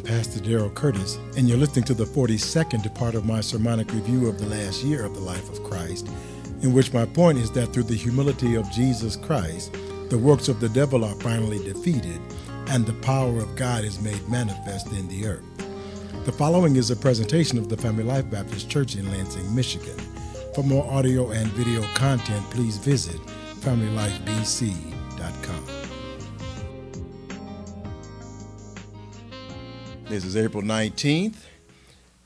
I'm Pastor Daryl Curtis, and you're listening to the 42nd part of my sermonic review of the last year of the life of Christ, in which my point is that through the humility of Jesus Christ, the works of the devil are finally defeated, and the power of God is made manifest in the earth. The following is a presentation of the Family Life Baptist Church in Lansing, Michigan. For more audio and video content, please visit FamilyLifeBC.com. This is April 19th,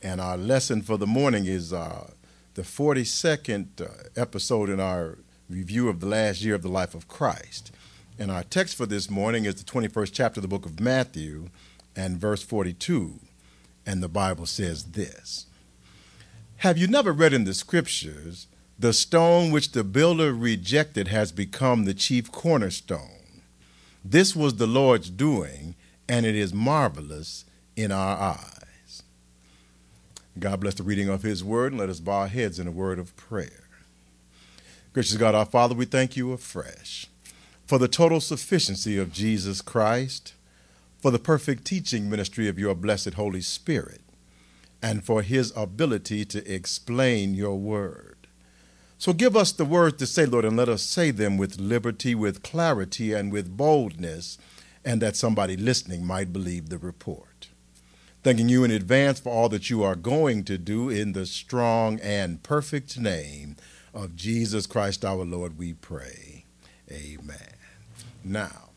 and our lesson for the morning is uh, the 42nd uh, episode in our review of the last year of the life of Christ. And our text for this morning is the 21st chapter of the book of Matthew and verse 42. And the Bible says this Have you never read in the scriptures, the stone which the builder rejected has become the chief cornerstone? This was the Lord's doing, and it is marvelous in our eyes. God bless the reading of His word, and let us bow our heads in a word of prayer. Gracious God, our Father, we thank you afresh for the total sufficiency of Jesus Christ, for the perfect teaching ministry of your blessed Holy Spirit, and for His ability to explain your word. So give us the words to say, Lord, and let us say them with liberty, with clarity, and with boldness, and that somebody listening might believe the report. Thanking you in advance for all that you are going to do in the strong and perfect name of Jesus Christ our Lord, we pray. Amen. Now,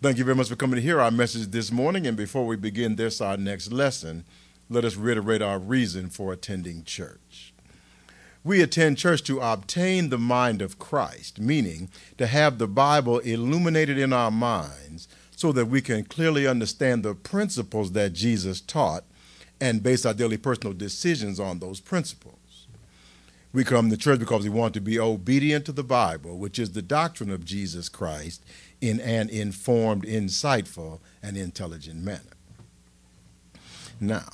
thank you very much for coming to hear our message this morning. And before we begin this, our next lesson, let us reiterate our reason for attending church. We attend church to obtain the mind of Christ, meaning to have the Bible illuminated in our minds so that we can clearly understand the principles that Jesus taught and base our daily personal decisions on those principles. We come to church because we want to be obedient to the Bible, which is the doctrine of Jesus Christ, in an informed, insightful, and intelligent manner. Now,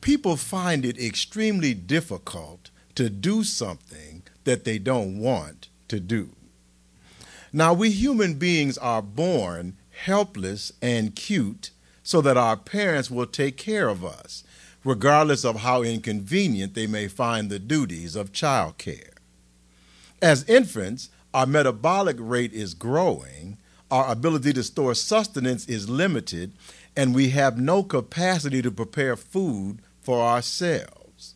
people find it extremely difficult to do something that they don't want to do. Now, we human beings are born helpless, and cute so that our parents will take care of us, regardless of how inconvenient they may find the duties of child care. As infants, our metabolic rate is growing, our ability to store sustenance is limited, and we have no capacity to prepare food for ourselves.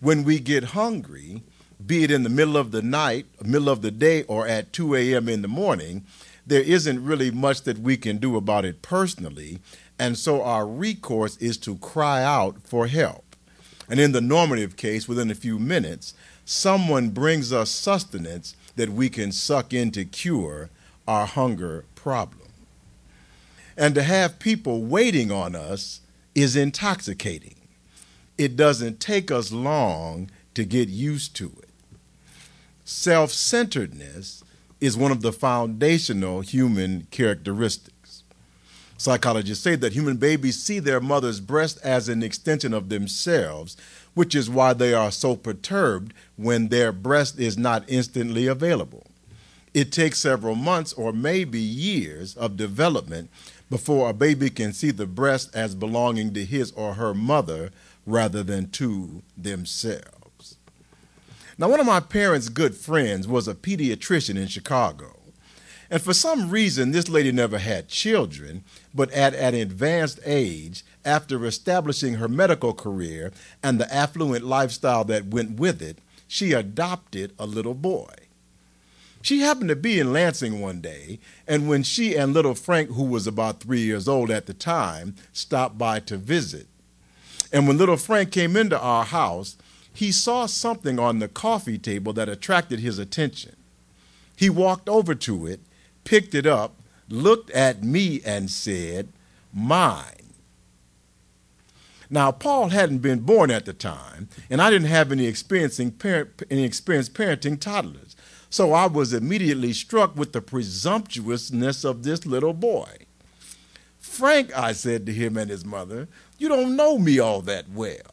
When we get hungry, be it in the middle of the night, middle of the day, or at 2 a.m. in the morning, there isn't really much that we can do about it personally, and so our recourse is to cry out for help. And in the normative case, within a few minutes, someone brings us sustenance that we can suck in to cure our hunger problem. And to have people waiting on us is intoxicating. It doesn't take us long to get used to it. Self centeredness is one of the foundational human characteristics. Psychologists say that human babies see their mother's breast as an extension of themselves, which is why they are so perturbed when their breast is not instantly available. It takes several months or maybe years of development before a baby can see the breast as belonging to his or her mother rather than to themselves. Now, one of my parents' good friends was a pediatrician in Chicago. And for some reason, this lady never had children, but at an advanced age, after establishing her medical career and the affluent lifestyle that went with it, she adopted a little boy. She happened to be in Lansing one day, and when she and little Frank, who was about three years old at the time, stopped by to visit. And when little Frank came into our house, he saw something on the coffee table that attracted his attention. He walked over to it, picked it up, looked at me, and said, Mine. Now, Paul hadn't been born at the time, and I didn't have any experience, parent, any experience parenting toddlers. So I was immediately struck with the presumptuousness of this little boy. Frank, I said to him and his mother, you don't know me all that well.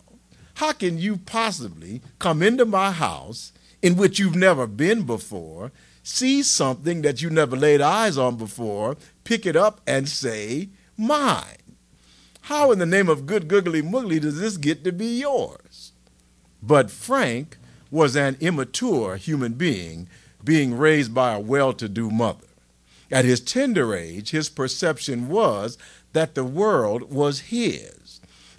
How can you possibly come into my house in which you've never been before, see something that you never laid eyes on before, pick it up and say, mine? How in the name of good googly moogly does this get to be yours? But Frank was an immature human being being raised by a well to do mother. At his tender age, his perception was that the world was his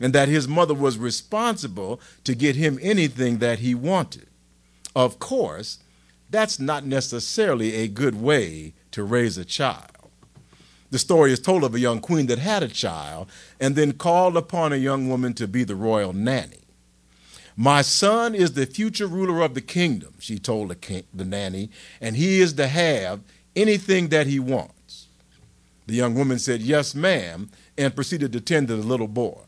and that his mother was responsible to get him anything that he wanted. Of course, that's not necessarily a good way to raise a child. The story is told of a young queen that had a child and then called upon a young woman to be the royal nanny. My son is the future ruler of the kingdom, she told the, king, the nanny, and he is to have anything that he wants. The young woman said, Yes, ma'am, and proceeded to tend to the little boy.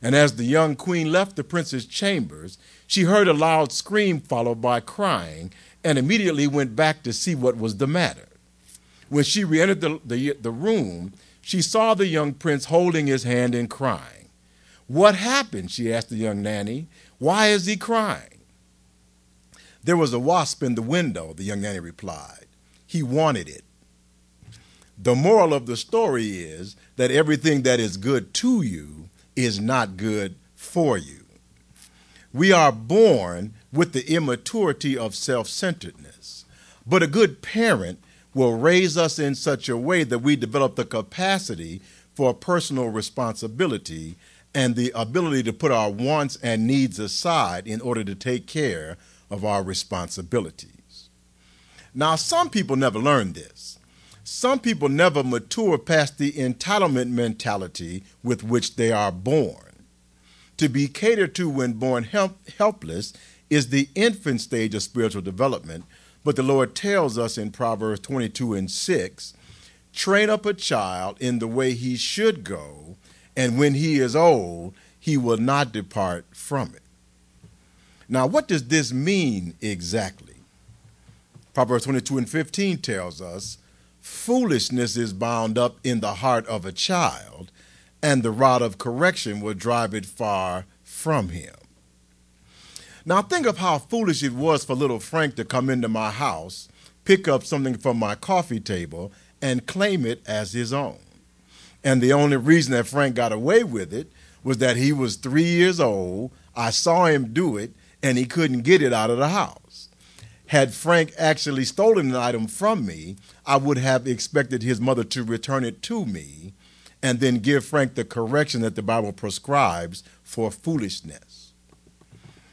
And as the young queen left the prince's chambers, she heard a loud scream followed by crying, and immediately went back to see what was the matter. When she re entered the, the, the room, she saw the young prince holding his hand and crying. What happened? she asked the young nanny. Why is he crying? There was a wasp in the window, the young nanny replied. He wanted it. The moral of the story is that everything that is good to you is not good for you. We are born with the immaturity of self centeredness, but a good parent will raise us in such a way that we develop the capacity for personal responsibility and the ability to put our wants and needs aside in order to take care of our responsibilities. Now, some people never learn this. Some people never mature past the entitlement mentality with which they are born. To be catered to when born help, helpless is the infant stage of spiritual development, but the Lord tells us in Proverbs 22 and 6 train up a child in the way he should go, and when he is old, he will not depart from it. Now, what does this mean exactly? Proverbs 22 and 15 tells us foolishness is bound up in the heart of a child, and the rod of correction will drive it far from him. Now, think of how foolish it was for little Frank to come into my house, pick up something from my coffee table, and claim it as his own. And the only reason that Frank got away with it was that he was three years old. I saw him do it, and he couldn't get it out of the house. Had Frank actually stolen an item from me, I would have expected his mother to return it to me and then give Frank the correction that the Bible prescribes for foolishness.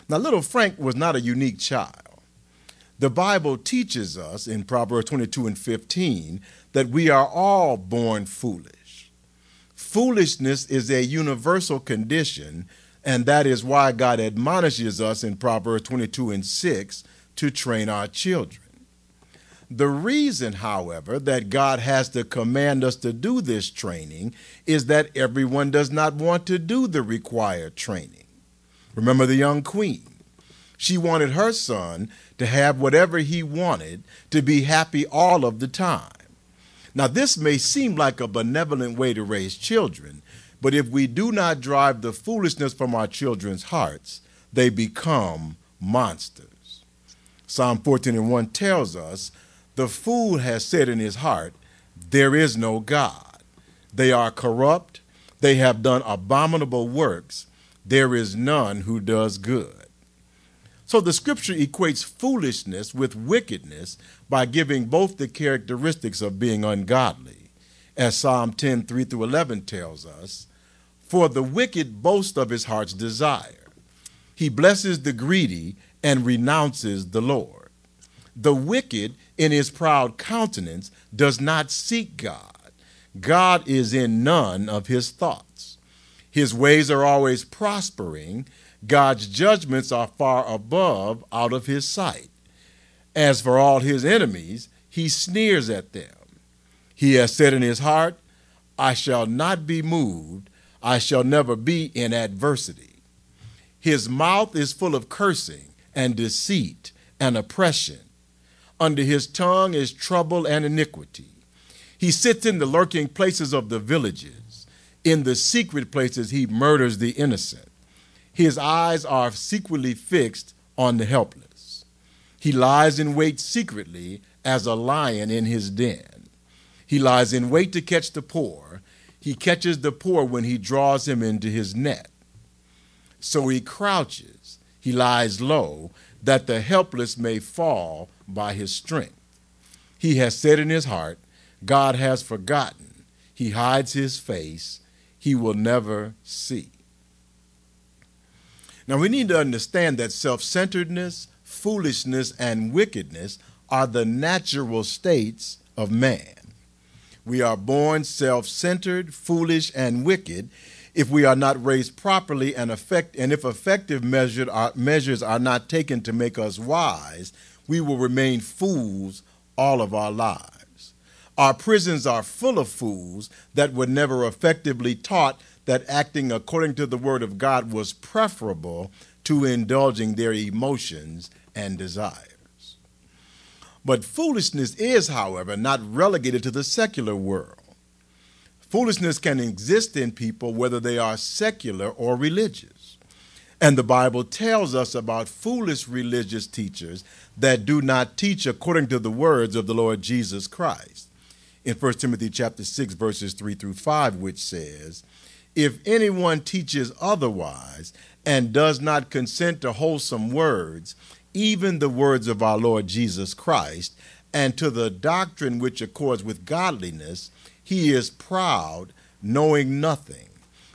Now, little Frank was not a unique child. The Bible teaches us in Proverbs 22 and 15 that we are all born foolish. Foolishness is a universal condition, and that is why God admonishes us in Proverbs 22 and 6 to train our children. The reason, however, that God has to command us to do this training is that everyone does not want to do the required training. Remember the young queen. She wanted her son to have whatever he wanted, to be happy all of the time. Now, this may seem like a benevolent way to raise children, but if we do not drive the foolishness from our children's hearts, they become monsters. Psalm 14 and 1 tells us, The fool has said in his heart, There is no God. They are corrupt, they have done abominable works, there is none who does good. So the scripture equates foolishness with wickedness by giving both the characteristics of being ungodly. As Psalm 10 3 through 11 tells us, For the wicked boast of his heart's desire. He blesses the greedy and renounces the Lord. The wicked, in his proud countenance, does not seek God. God is in none of his thoughts. His ways are always prospering, God's judgments are far above out of his sight. As for all his enemies, he sneers at them. He has said in his heart, I shall not be moved, I shall never be in adversity. His mouth is full of cursing and deceit and oppression. Under his tongue is trouble and iniquity. He sits in the lurking places of the villages. In the secret places, he murders the innocent. His eyes are secretly fixed on the helpless. He lies in wait secretly as a lion in his den. He lies in wait to catch the poor. he catches the poor when he draws him into his net. So he crouches, he lies low, that the helpless may fall by his strength. He has said in his heart, God has forgotten. He hides his face, he will never see. Now we need to understand that self centeredness, foolishness, and wickedness are the natural states of man. We are born self centered, foolish, and wicked if we are not raised properly and, effect- and if effective measured are, uh, measures are not taken to make us wise, we will remain fools all of our lives. Our prisons are full of fools that were never effectively taught that acting according to the Word of God was preferable to indulging their emotions and desires. But foolishness is, however, not relegated to the secular world. Foolishness can exist in people whether they are secular or religious. And the Bible tells us about foolish religious teachers that do not teach according to the words of the Lord Jesus Christ. In 1 Timothy chapter 6 verses 3 through 5 which says, "If anyone teaches otherwise and does not consent to wholesome words, even the words of our Lord Jesus Christ, and to the doctrine which accords with godliness, he is proud, knowing nothing,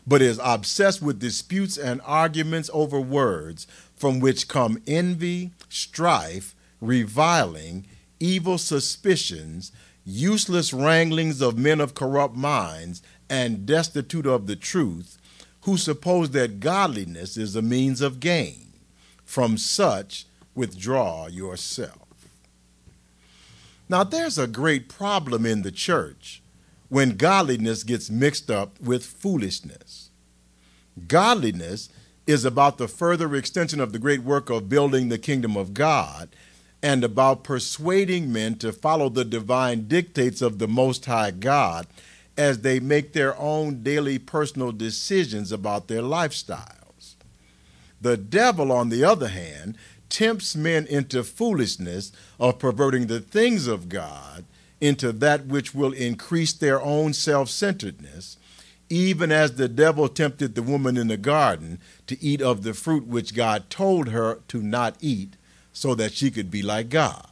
but is obsessed with disputes and arguments over words, from which come envy, strife, reviling, evil suspicions, useless wranglings of men of corrupt minds, and destitute of the truth, who suppose that godliness is a means of gain. From such, withdraw yourself. Now, there's a great problem in the church when godliness gets mixed up with foolishness. Godliness is about the further extension of the great work of building the kingdom of God and about persuading men to follow the divine dictates of the Most High God as they make their own daily personal decisions about their lifestyles. The devil, on the other hand, tempts men into foolishness of perverting the things of God into that which will increase their own self centeredness, even as the devil tempted the woman in the garden to eat of the fruit which God told her to not eat so that she could be like God.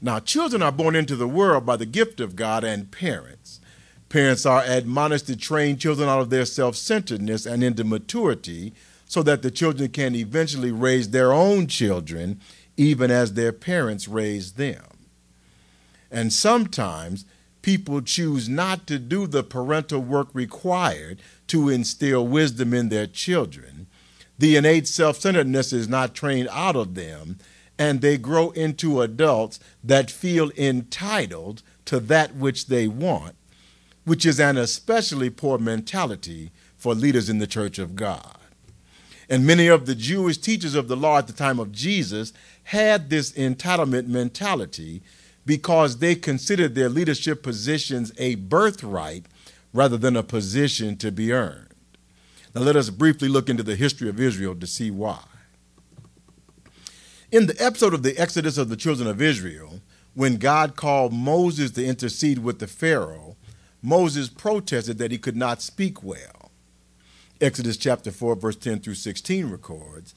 Now, children are born into the world by the gift of God and parents. Parents are admonished to train children out of their self centeredness and into maturity so that the children can eventually raise their own children even as their parents raised them. And sometimes people choose not to do the parental work required to instill wisdom in their children. The innate self centeredness is not trained out of them, and they grow into adults that feel entitled to that which they want, which is an especially poor mentality for leaders in the church of God. And many of the Jewish teachers of the law at the time of Jesus had this entitlement mentality because they considered their leadership positions a birthright rather than a position to be earned. Now, let us briefly look into the history of Israel to see why. In the episode of the Exodus of the children of Israel, when God called Moses to intercede with the Pharaoh, Moses protested that he could not speak well. Exodus chapter 4, verse 10 through 16 records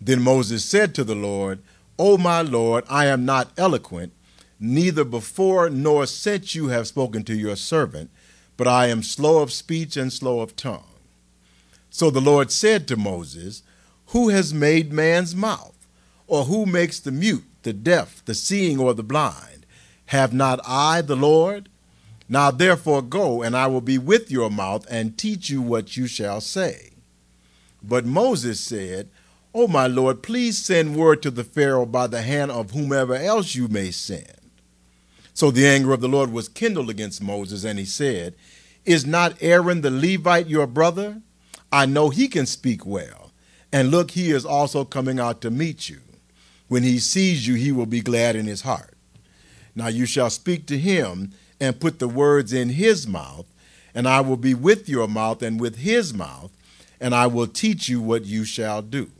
Then Moses said to the Lord, O my Lord, I am not eloquent, neither before nor since you have spoken to your servant, but I am slow of speech and slow of tongue. So the Lord said to Moses, Who has made man's mouth? Or who makes the mute, the deaf, the seeing, or the blind? Have not I the Lord? Now therefore go, and I will be with your mouth and teach you what you shall say. But Moses said, O my Lord, please send word to the Pharaoh by the hand of whomever else you may send. So the anger of the Lord was kindled against Moses, and he said, Is not Aaron the Levite your brother? I know he can speak well. And look, he is also coming out to meet you. When he sees you, he will be glad in his heart. Now you shall speak to him and put the words in his mouth, and I will be with your mouth and with his mouth, and I will teach you what you shall do.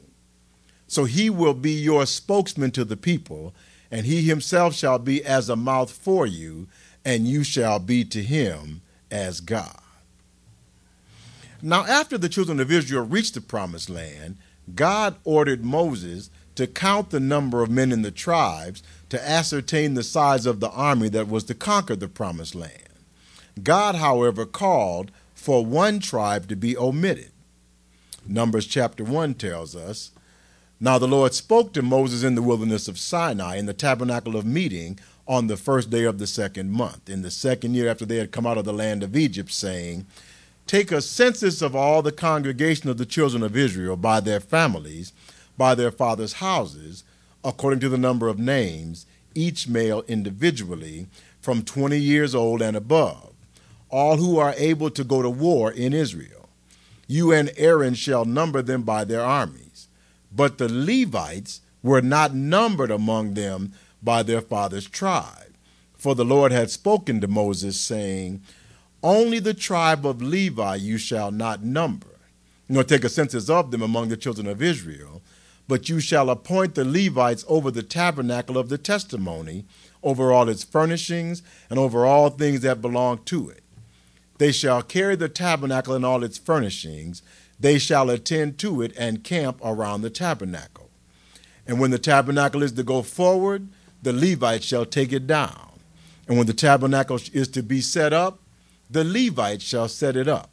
So he will be your spokesman to the people, and he himself shall be as a mouth for you, and you shall be to him as God. Now, after the children of Israel reached the promised land, God ordered Moses to count the number of men in the tribes to ascertain the size of the army that was to conquer the promised land. God, however, called for one tribe to be omitted. Numbers chapter 1 tells us Now the Lord spoke to Moses in the wilderness of Sinai in the tabernacle of meeting on the first day of the second month, in the second year after they had come out of the land of Egypt, saying, Take a census of all the congregation of the children of Israel by their families, by their fathers' houses, according to the number of names, each male individually, from 20 years old and above, all who are able to go to war in Israel. You and Aaron shall number them by their armies. But the Levites were not numbered among them by their father's tribe. For the Lord had spoken to Moses, saying, only the tribe of Levi you shall not number, nor take a census of them among the children of Israel, but you shall appoint the Levites over the tabernacle of the testimony, over all its furnishings, and over all things that belong to it. They shall carry the tabernacle and all its furnishings. They shall attend to it and camp around the tabernacle. And when the tabernacle is to go forward, the Levites shall take it down. And when the tabernacle is to be set up, the Levites shall set it up.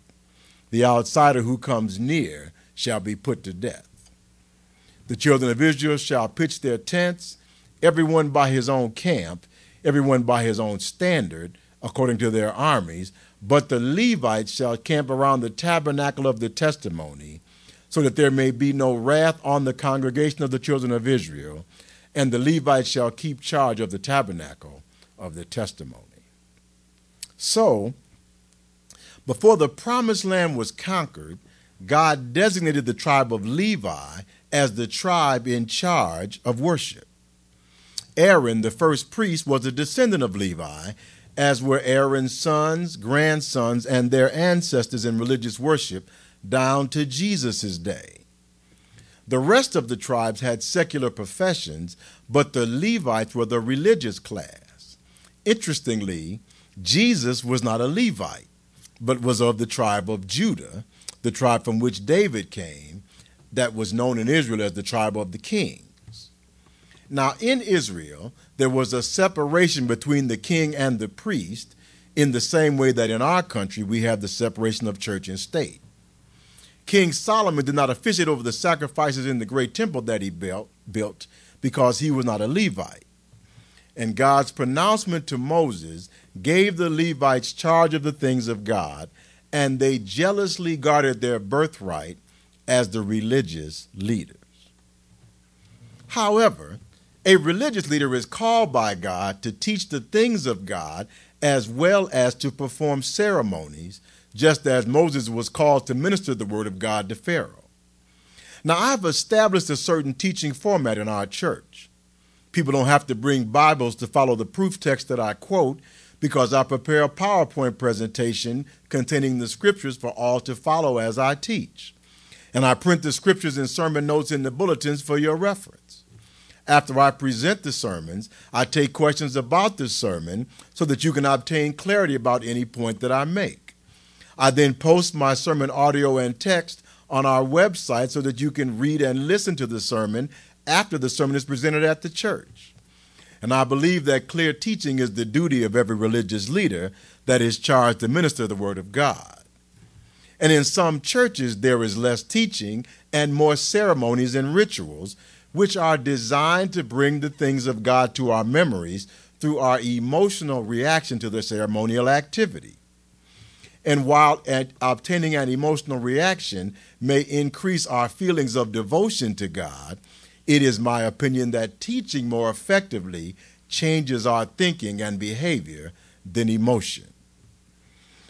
The outsider who comes near shall be put to death. The children of Israel shall pitch their tents, everyone by his own camp, everyone by his own standard, according to their armies. But the Levites shall camp around the tabernacle of the testimony, so that there may be no wrath on the congregation of the children of Israel. And the Levites shall keep charge of the tabernacle of the testimony. So, before the promised land was conquered, God designated the tribe of Levi as the tribe in charge of worship. Aaron, the first priest, was a descendant of Levi, as were Aaron's sons, grandsons, and their ancestors in religious worship down to Jesus' day. The rest of the tribes had secular professions, but the Levites were the religious class. Interestingly, Jesus was not a Levite but was of the tribe of Judah, the tribe from which David came, that was known in Israel as the tribe of the kings. Now, in Israel, there was a separation between the king and the priest in the same way that in our country we have the separation of church and state. King Solomon did not officiate over the sacrifices in the great temple that he built, built because he was not a Levite. And God's pronouncement to Moses gave the Levites charge of the things of God, and they jealously guarded their birthright as the religious leaders. However, a religious leader is called by God to teach the things of God as well as to perform ceremonies, just as Moses was called to minister the word of God to Pharaoh. Now, I've established a certain teaching format in our church. People don't have to bring Bibles to follow the proof text that I quote because I prepare a PowerPoint presentation containing the scriptures for all to follow as I teach. And I print the scriptures and sermon notes in the bulletins for your reference. After I present the sermons, I take questions about the sermon so that you can obtain clarity about any point that I make. I then post my sermon audio and text on our website so that you can read and listen to the sermon after the sermon is presented at the church. And I believe that clear teaching is the duty of every religious leader that is charged to minister the Word of God. And in some churches, there is less teaching and more ceremonies and rituals, which are designed to bring the things of God to our memories through our emotional reaction to the ceremonial activity. And while obtaining an emotional reaction may increase our feelings of devotion to God, it is my opinion that teaching more effectively changes our thinking and behavior than emotion.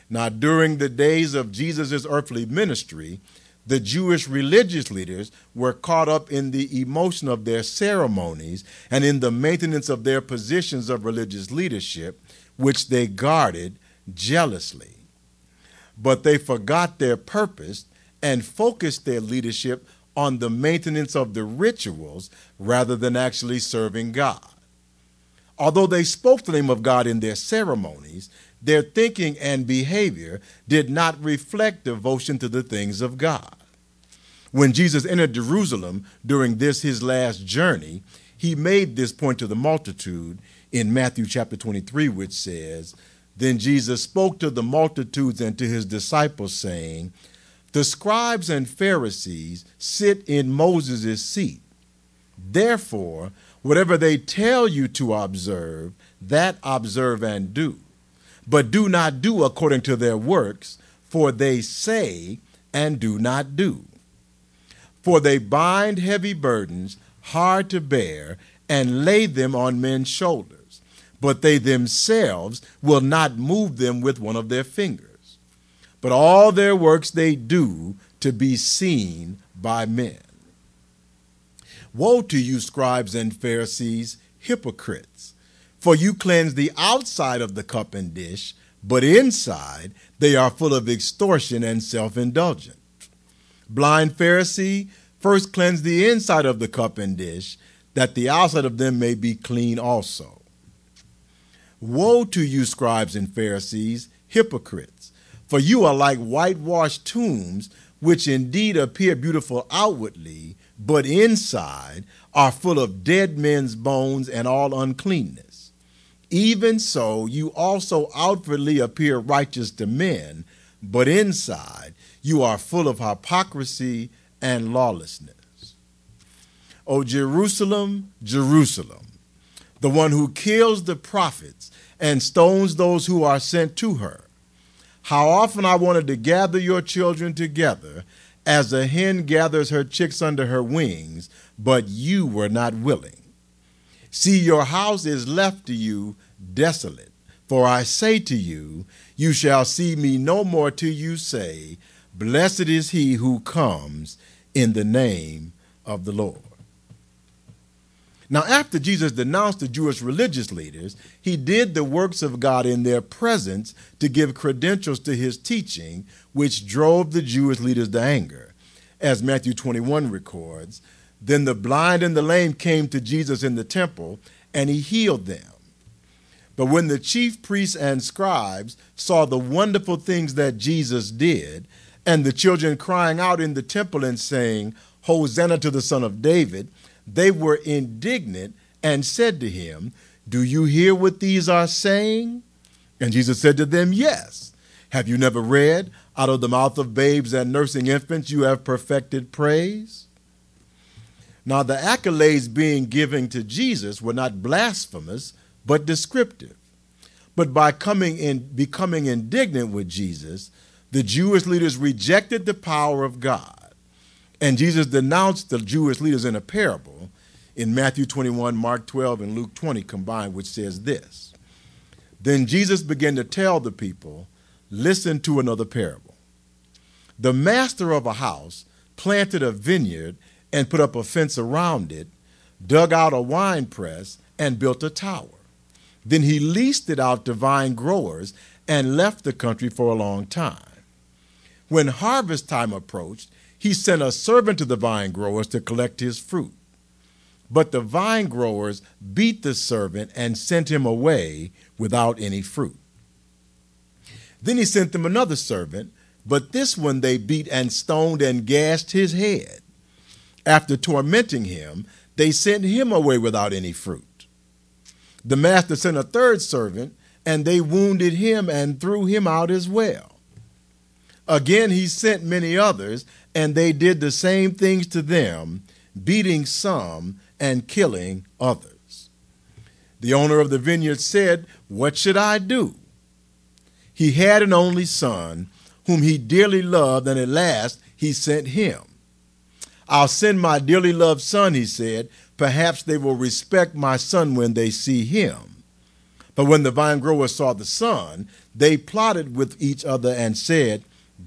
Now, during the days of Jesus' earthly ministry, the Jewish religious leaders were caught up in the emotion of their ceremonies and in the maintenance of their positions of religious leadership, which they guarded jealously. But they forgot their purpose and focused their leadership on the maintenance of the rituals rather than actually serving God. Although they spoke the name of God in their ceremonies, their thinking and behavior did not reflect devotion to the things of God. When Jesus entered Jerusalem during this his last journey, he made this point to the multitude in Matthew chapter 23, which says, Then Jesus spoke to the multitudes and to his disciples, saying, The scribes and Pharisees sit in Moses' seat. Therefore, whatever they tell you to observe, that observe and do. But do not do according to their works, for they say and do not do. For they bind heavy burdens, hard to bear, and lay them on men's shoulders, but they themselves will not move them with one of their fingers. But all their works they do to be seen by men. Woe to you, scribes and Pharisees, hypocrites! For you cleanse the outside of the cup and dish, but inside they are full of extortion and self indulgence. Blind Pharisee, first cleanse the inside of the cup and dish, that the outside of them may be clean also. Woe to you, scribes and Pharisees, hypocrites! For you are like whitewashed tombs, which indeed appear beautiful outwardly, but inside are full of dead men's bones and all uncleanness. Even so, you also outwardly appear righteous to men, but inside you are full of hypocrisy and lawlessness. O Jerusalem, Jerusalem, the one who kills the prophets and stones those who are sent to her. How often I wanted to gather your children together as a hen gathers her chicks under her wings, but you were not willing. See, your house is left to you desolate. For I say to you, you shall see me no more till you say, Blessed is he who comes in the name of the Lord. Now, after Jesus denounced the Jewish religious leaders, he did the works of God in their presence to give credentials to his teaching, which drove the Jewish leaders to anger. As Matthew 21 records, then the blind and the lame came to Jesus in the temple, and he healed them. But when the chief priests and scribes saw the wonderful things that Jesus did, and the children crying out in the temple and saying, Hosanna to the Son of David, they were indignant and said to him, Do you hear what these are saying? And Jesus said to them, Yes. Have you never read, Out of the mouth of babes and nursing infants you have perfected praise? Now, the accolades being given to Jesus were not blasphemous, but descriptive. But by coming in, becoming indignant with Jesus, the Jewish leaders rejected the power of God. And Jesus denounced the Jewish leaders in a parable in Matthew 21, Mark 12, and Luke 20 combined, which says this Then Jesus began to tell the people, Listen to another parable. The master of a house planted a vineyard and put up a fence around it, dug out a wine press, and built a tower. Then he leased it out to vine growers and left the country for a long time. When harvest time approached, he sent a servant to the vine growers to collect his fruit. But the vine growers beat the servant and sent him away without any fruit. Then he sent them another servant, but this one they beat and stoned and gashed his head. After tormenting him, they sent him away without any fruit. The master sent a third servant, and they wounded him and threw him out as well. Again, he sent many others, and they did the same things to them, beating some and killing others. The owner of the vineyard said, What should I do? He had an only son, whom he dearly loved, and at last he sent him. I'll send my dearly loved son, he said. Perhaps they will respect my son when they see him. But when the vine growers saw the son, they plotted with each other and said,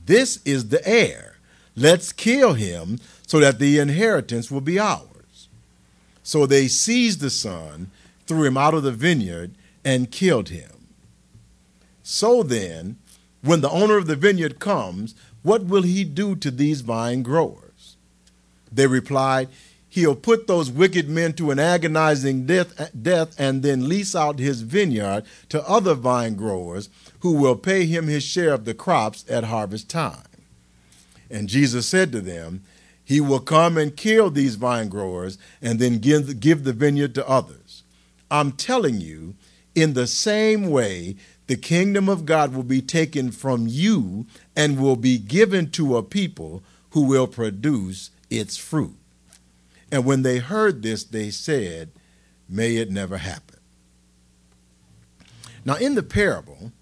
this is the heir. Let's kill him so that the inheritance will be ours. So they seized the son, threw him out of the vineyard, and killed him. So then, when the owner of the vineyard comes, what will he do to these vine growers? They replied, he'll put those wicked men to an agonizing death, death and then lease out his vineyard to other vine growers who will pay him his share of the crops at harvest time. And Jesus said to them, He will come and kill these vine growers and then give, give the vineyard to others. I'm telling you, in the same way, the kingdom of God will be taken from you and will be given to a people who will produce its fruit. And when they heard this, they said, May it never happen. Now, in the parable,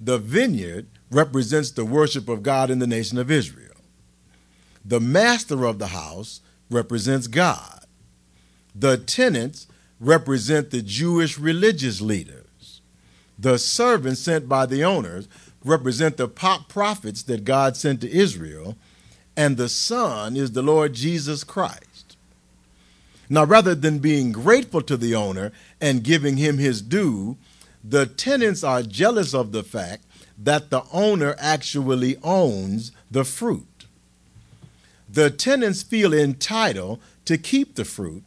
the vineyard represents the worship of God in the nation of Israel. The master of the house represents God. The tenants represent the Jewish religious leaders. The servants sent by the owners represent the prophets that God sent to Israel. And the Son is the Lord Jesus Christ. Now, rather than being grateful to the owner and giving him his due, the tenants are jealous of the fact that the owner actually owns the fruit. The tenants feel entitled to keep the fruit,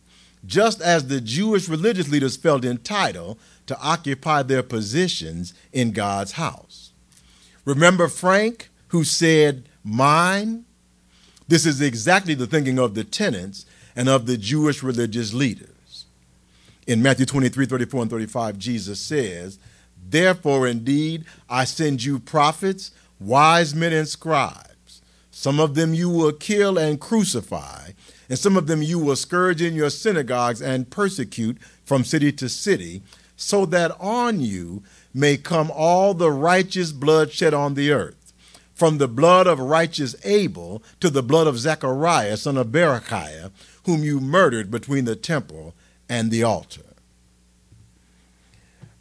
just as the Jewish religious leaders felt entitled to occupy their positions in God's house. Remember Frank, who said, Mine? This is exactly the thinking of the tenants and of the Jewish religious leaders. In Matthew 23 34 and 35, Jesus says, Therefore, indeed, I send you prophets, wise men, and scribes. Some of them you will kill and crucify, and some of them you will scourge in your synagogues and persecute from city to city, so that on you may come all the righteous blood shed on the earth from the blood of righteous Abel to the blood of Zechariah, son of Berechiah, whom you murdered between the temple and the altar.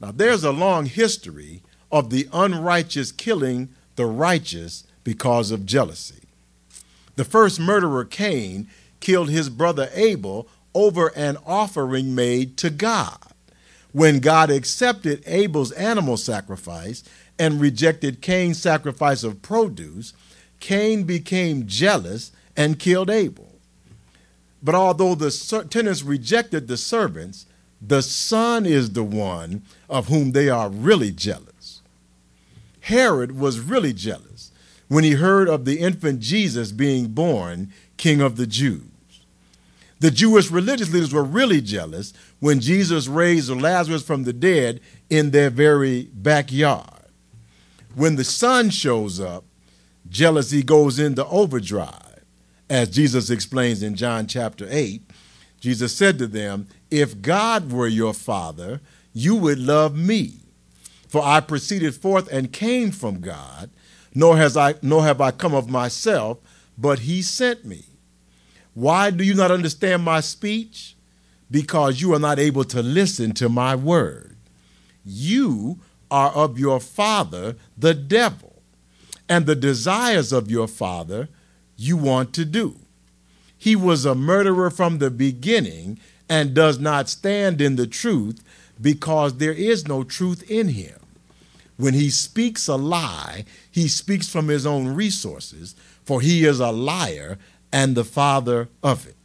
Now, there's a long history of the unrighteous killing the righteous because of jealousy. The first murderer, Cain, killed his brother Abel over an offering made to God. When God accepted Abel's animal sacrifice and rejected Cain's sacrifice of produce, Cain became jealous and killed Abel. But although the tenants rejected the servants, the son is the one of whom they are really jealous. Herod was really jealous when he heard of the infant Jesus being born king of the Jews. The Jewish religious leaders were really jealous when Jesus raised Lazarus from the dead in their very backyard. When the son shows up, jealousy goes into overdrive as Jesus explains in John chapter 8, Jesus said to them, If God were your father, you would love me. For I proceeded forth and came from God, nor, has I, nor have I come of myself, but he sent me. Why do you not understand my speech? Because you are not able to listen to my word. You are of your father, the devil, and the desires of your father you want to do. He was a murderer from the beginning and does not stand in the truth because there is no truth in him. When he speaks a lie, he speaks from his own resources, for he is a liar and the father of it.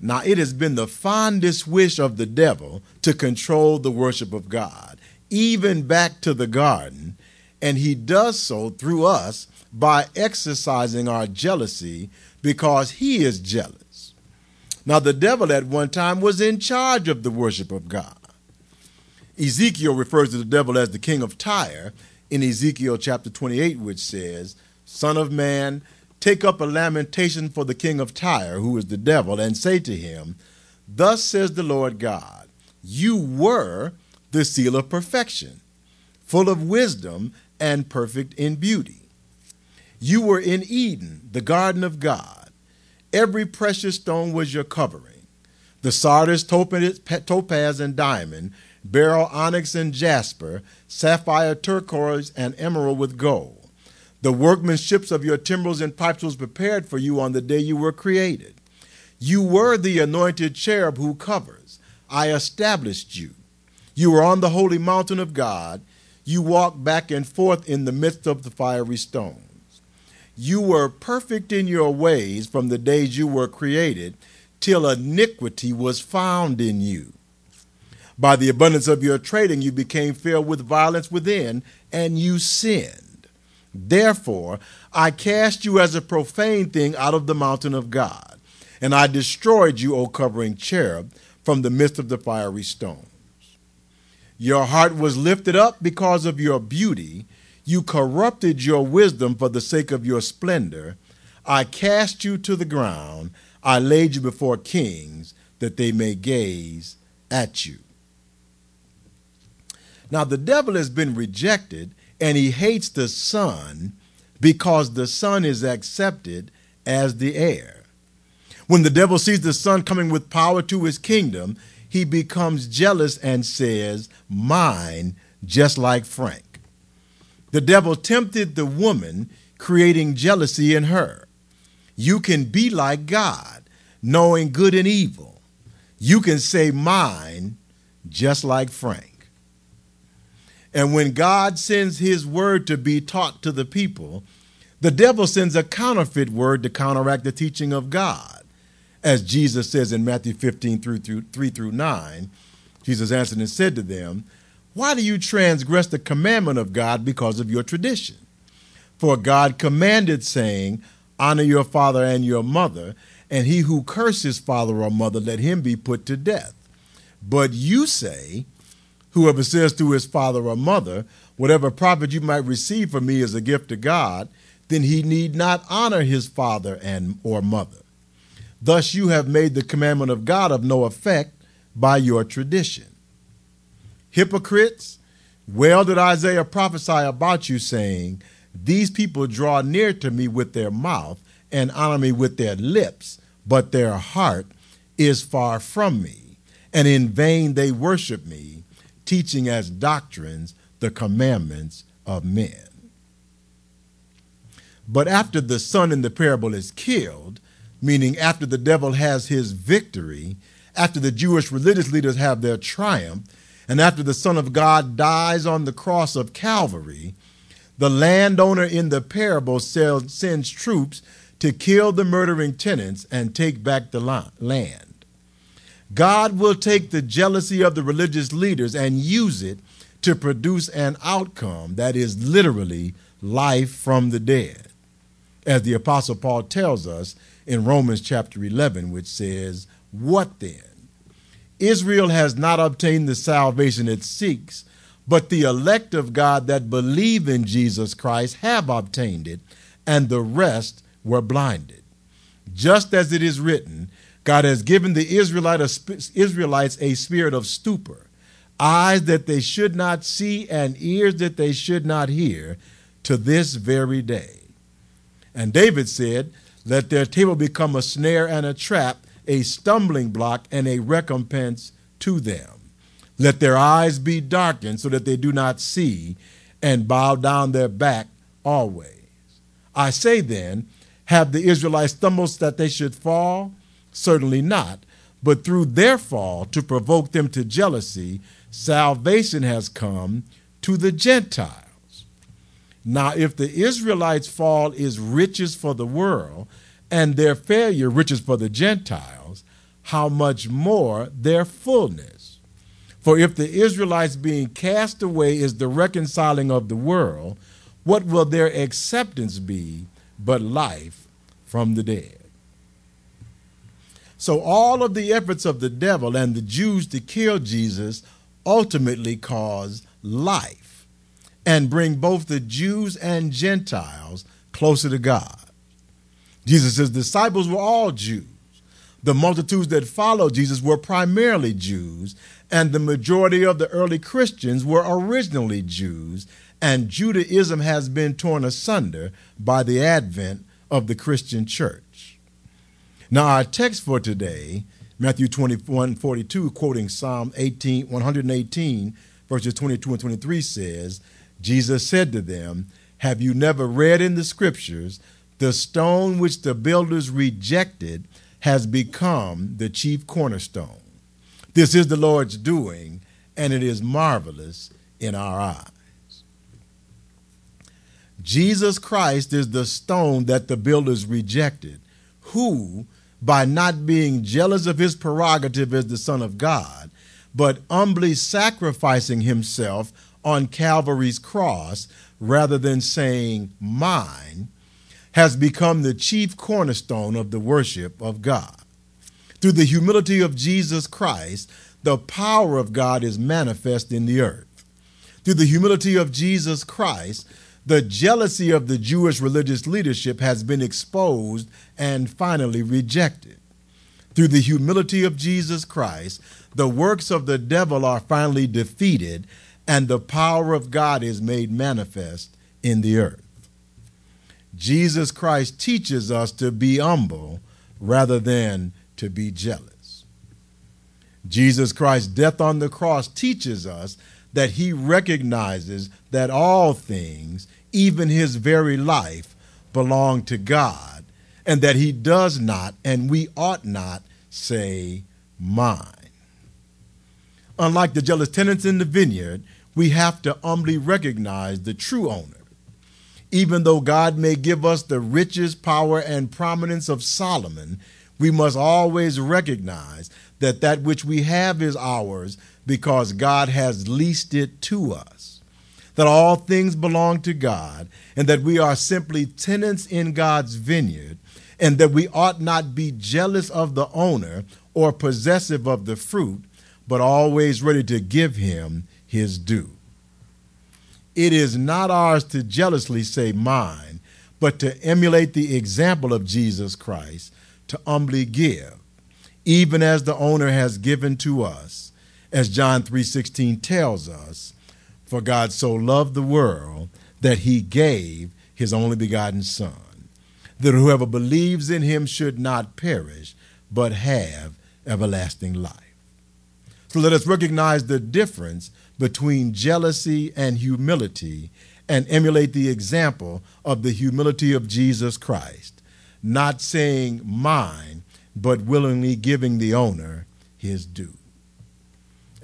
Now, it has been the fondest wish of the devil to control the worship of God, even back to the garden, and he does so through us by exercising our jealousy because he is jealous. Now, the devil at one time was in charge of the worship of God. Ezekiel refers to the devil as the king of Tyre in Ezekiel chapter 28, which says, Son of man, take up a lamentation for the king of Tyre, who is the devil, and say to him, Thus says the Lord God, You were the seal of perfection, full of wisdom and perfect in beauty. You were in Eden, the garden of God. Every precious stone was your covering the sardius, topaz, and diamond, beryl, onyx, and jasper, sapphire, turquoise, and emerald with gold. The workmanships of your timbrels and pipes was prepared for you on the day you were created. You were the anointed cherub who covers. I established you. You were on the holy mountain of God. You walked back and forth in the midst of the fiery stone. You were perfect in your ways from the days you were created, till iniquity was found in you. By the abundance of your trading, you became filled with violence within, and you sinned. Therefore, I cast you as a profane thing out of the mountain of God, and I destroyed you, O covering cherub, from the midst of the fiery stones. Your heart was lifted up because of your beauty. You corrupted your wisdom for the sake of your splendor. I cast you to the ground. I laid you before kings that they may gaze at you. Now, the devil has been rejected and he hates the Son because the Son is accepted as the heir. When the devil sees the Son coming with power to his kingdom, he becomes jealous and says, Mine, just like Frank. The devil tempted the woman, creating jealousy in her. You can be like God, knowing good and evil. You can say, Mine, just like Frank. And when God sends his word to be taught to the people, the devil sends a counterfeit word to counteract the teaching of God. As Jesus says in Matthew 15 through, through 3 through 9, Jesus answered and said to them, Why do you transgress the commandment of God because of your tradition? For God commanded, saying, Honor your father and your mother, and he who curses father or mother, let him be put to death. But you say, Whoever says to his father or mother, Whatever profit you might receive from me is a gift to God, then he need not honor his father and or mother. Thus you have made the commandment of God of no effect by your tradition. Hypocrites, well did Isaiah prophesy about you, saying, These people draw near to me with their mouth and honor me with their lips, but their heart is far from me, and in vain they worship me teaching as doctrines the commandments of men. But after the son in the parable is killed, meaning after the devil has his victory, after the Jewish religious leaders have their triumph, and after the Son of God dies on the cross of Calvary, the landowner in the parable sends troops to kill the murdering tenants and take back the land. God will take the jealousy of the religious leaders and use it to produce an outcome that is literally life from the dead. As the Apostle Paul tells us in Romans chapter 11, which says, What then? Israel has not obtained the salvation it seeks, but the elect of God that believe in Jesus Christ have obtained it, and the rest were blinded. Just as it is written, God has given the Israelites a spirit of stupor, eyes that they should not see and ears that they should not hear to this very day. And David said, Let their table become a snare and a trap, a stumbling block and a recompense to them. Let their eyes be darkened so that they do not see, and bow down their back always. I say then, have the Israelites stumbled that they should fall? Certainly not. But through their fall, to provoke them to jealousy, salvation has come to the Gentiles. Now, if the Israelites' fall is riches for the world, and their failure riches for the Gentiles, how much more their fullness? For if the Israelites being cast away is the reconciling of the world, what will their acceptance be but life from the dead? So, all of the efforts of the devil and the Jews to kill Jesus ultimately cause life and bring both the Jews and Gentiles closer to God. Jesus' disciples were all Jews. The multitudes that followed Jesus were primarily Jews, and the majority of the early Christians were originally Jews, and Judaism has been torn asunder by the advent of the Christian church. Now, our text for today, Matthew 21 42, quoting Psalm 18, 118, verses 22 and 23, says, Jesus said to them, Have you never read in the scriptures, the stone which the builders rejected has become the chief cornerstone? This is the Lord's doing, and it is marvelous in our eyes. Jesus Christ is the stone that the builders rejected, who, by not being jealous of his prerogative as the Son of God, but humbly sacrificing himself on Calvary's cross rather than saying, Mine, has become the chief cornerstone of the worship of God. Through the humility of Jesus Christ, the power of God is manifest in the earth. Through the humility of Jesus Christ, the jealousy of the Jewish religious leadership has been exposed and finally rejected. Through the humility of Jesus Christ, the works of the devil are finally defeated and the power of God is made manifest in the earth. Jesus Christ teaches us to be humble rather than to be jealous. Jesus Christ's death on the cross teaches us that he recognizes that all things, even his very life, belong to God, and that he does not and we ought not say, Mine. Unlike the jealous tenants in the vineyard, we have to humbly recognize the true owner. Even though God may give us the riches, power, and prominence of Solomon, we must always recognize that that which we have is ours because God has leased it to us. That all things belong to God, and that we are simply tenants in God's vineyard, and that we ought not be jealous of the owner or possessive of the fruit, but always ready to give him his due. It is not ours to jealously say mine, but to emulate the example of Jesus Christ, to humbly give, even as the owner has given to us, as John 3:16 tells us, for God so loved the world that he gave his only begotten son, that whoever believes in him should not perish, but have everlasting life. So let us recognize the difference between jealousy and humility and emulate the example of the humility of Jesus Christ, not saying mine, but willingly giving the owner his due.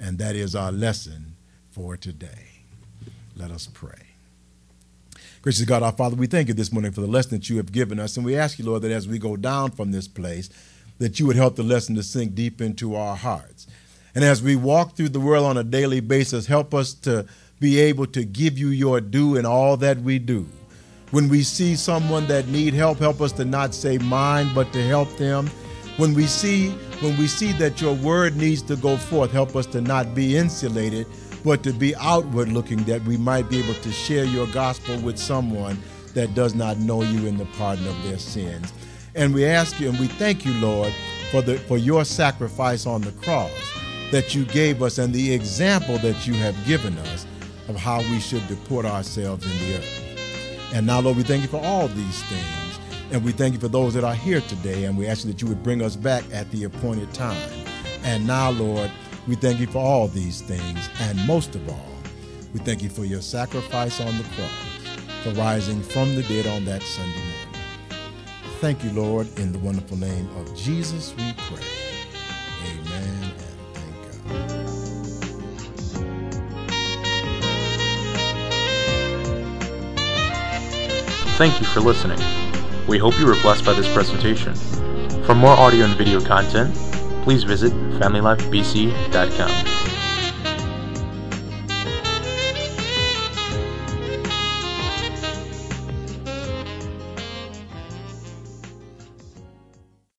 And that is our lesson for today. Let us pray. Gracious God, our Father, we thank you this morning for the lesson that you have given us. And we ask you, Lord, that as we go down from this place, that you would help the lesson to sink deep into our hearts. And as we walk through the world on a daily basis, help us to be able to give you your due in all that we do. When we see someone that need help, help us to not say mine, but to help them. When we see when we see that your word needs to go forth, help us to not be insulated, but to be outward looking, that we might be able to share your gospel with someone that does not know you in the pardon of their sins. And we ask you and we thank you, Lord, for the for your sacrifice on the cross that you gave us and the example that you have given us of how we should deport ourselves in the earth. And now, Lord, we thank you for all these things. And we thank you for those that are here today. And we ask you that you would bring us back at the appointed time. And now, Lord, we thank you for all these things. And most of all, we thank you for your sacrifice on the cross, for rising from the dead on that Sunday morning. Thank you, Lord. In the wonderful name of Jesus, we pray. Amen. And thank God. Thank you for listening. We hope you were blessed by this presentation. For more audio and video content, please visit FamilyLifeBC.com.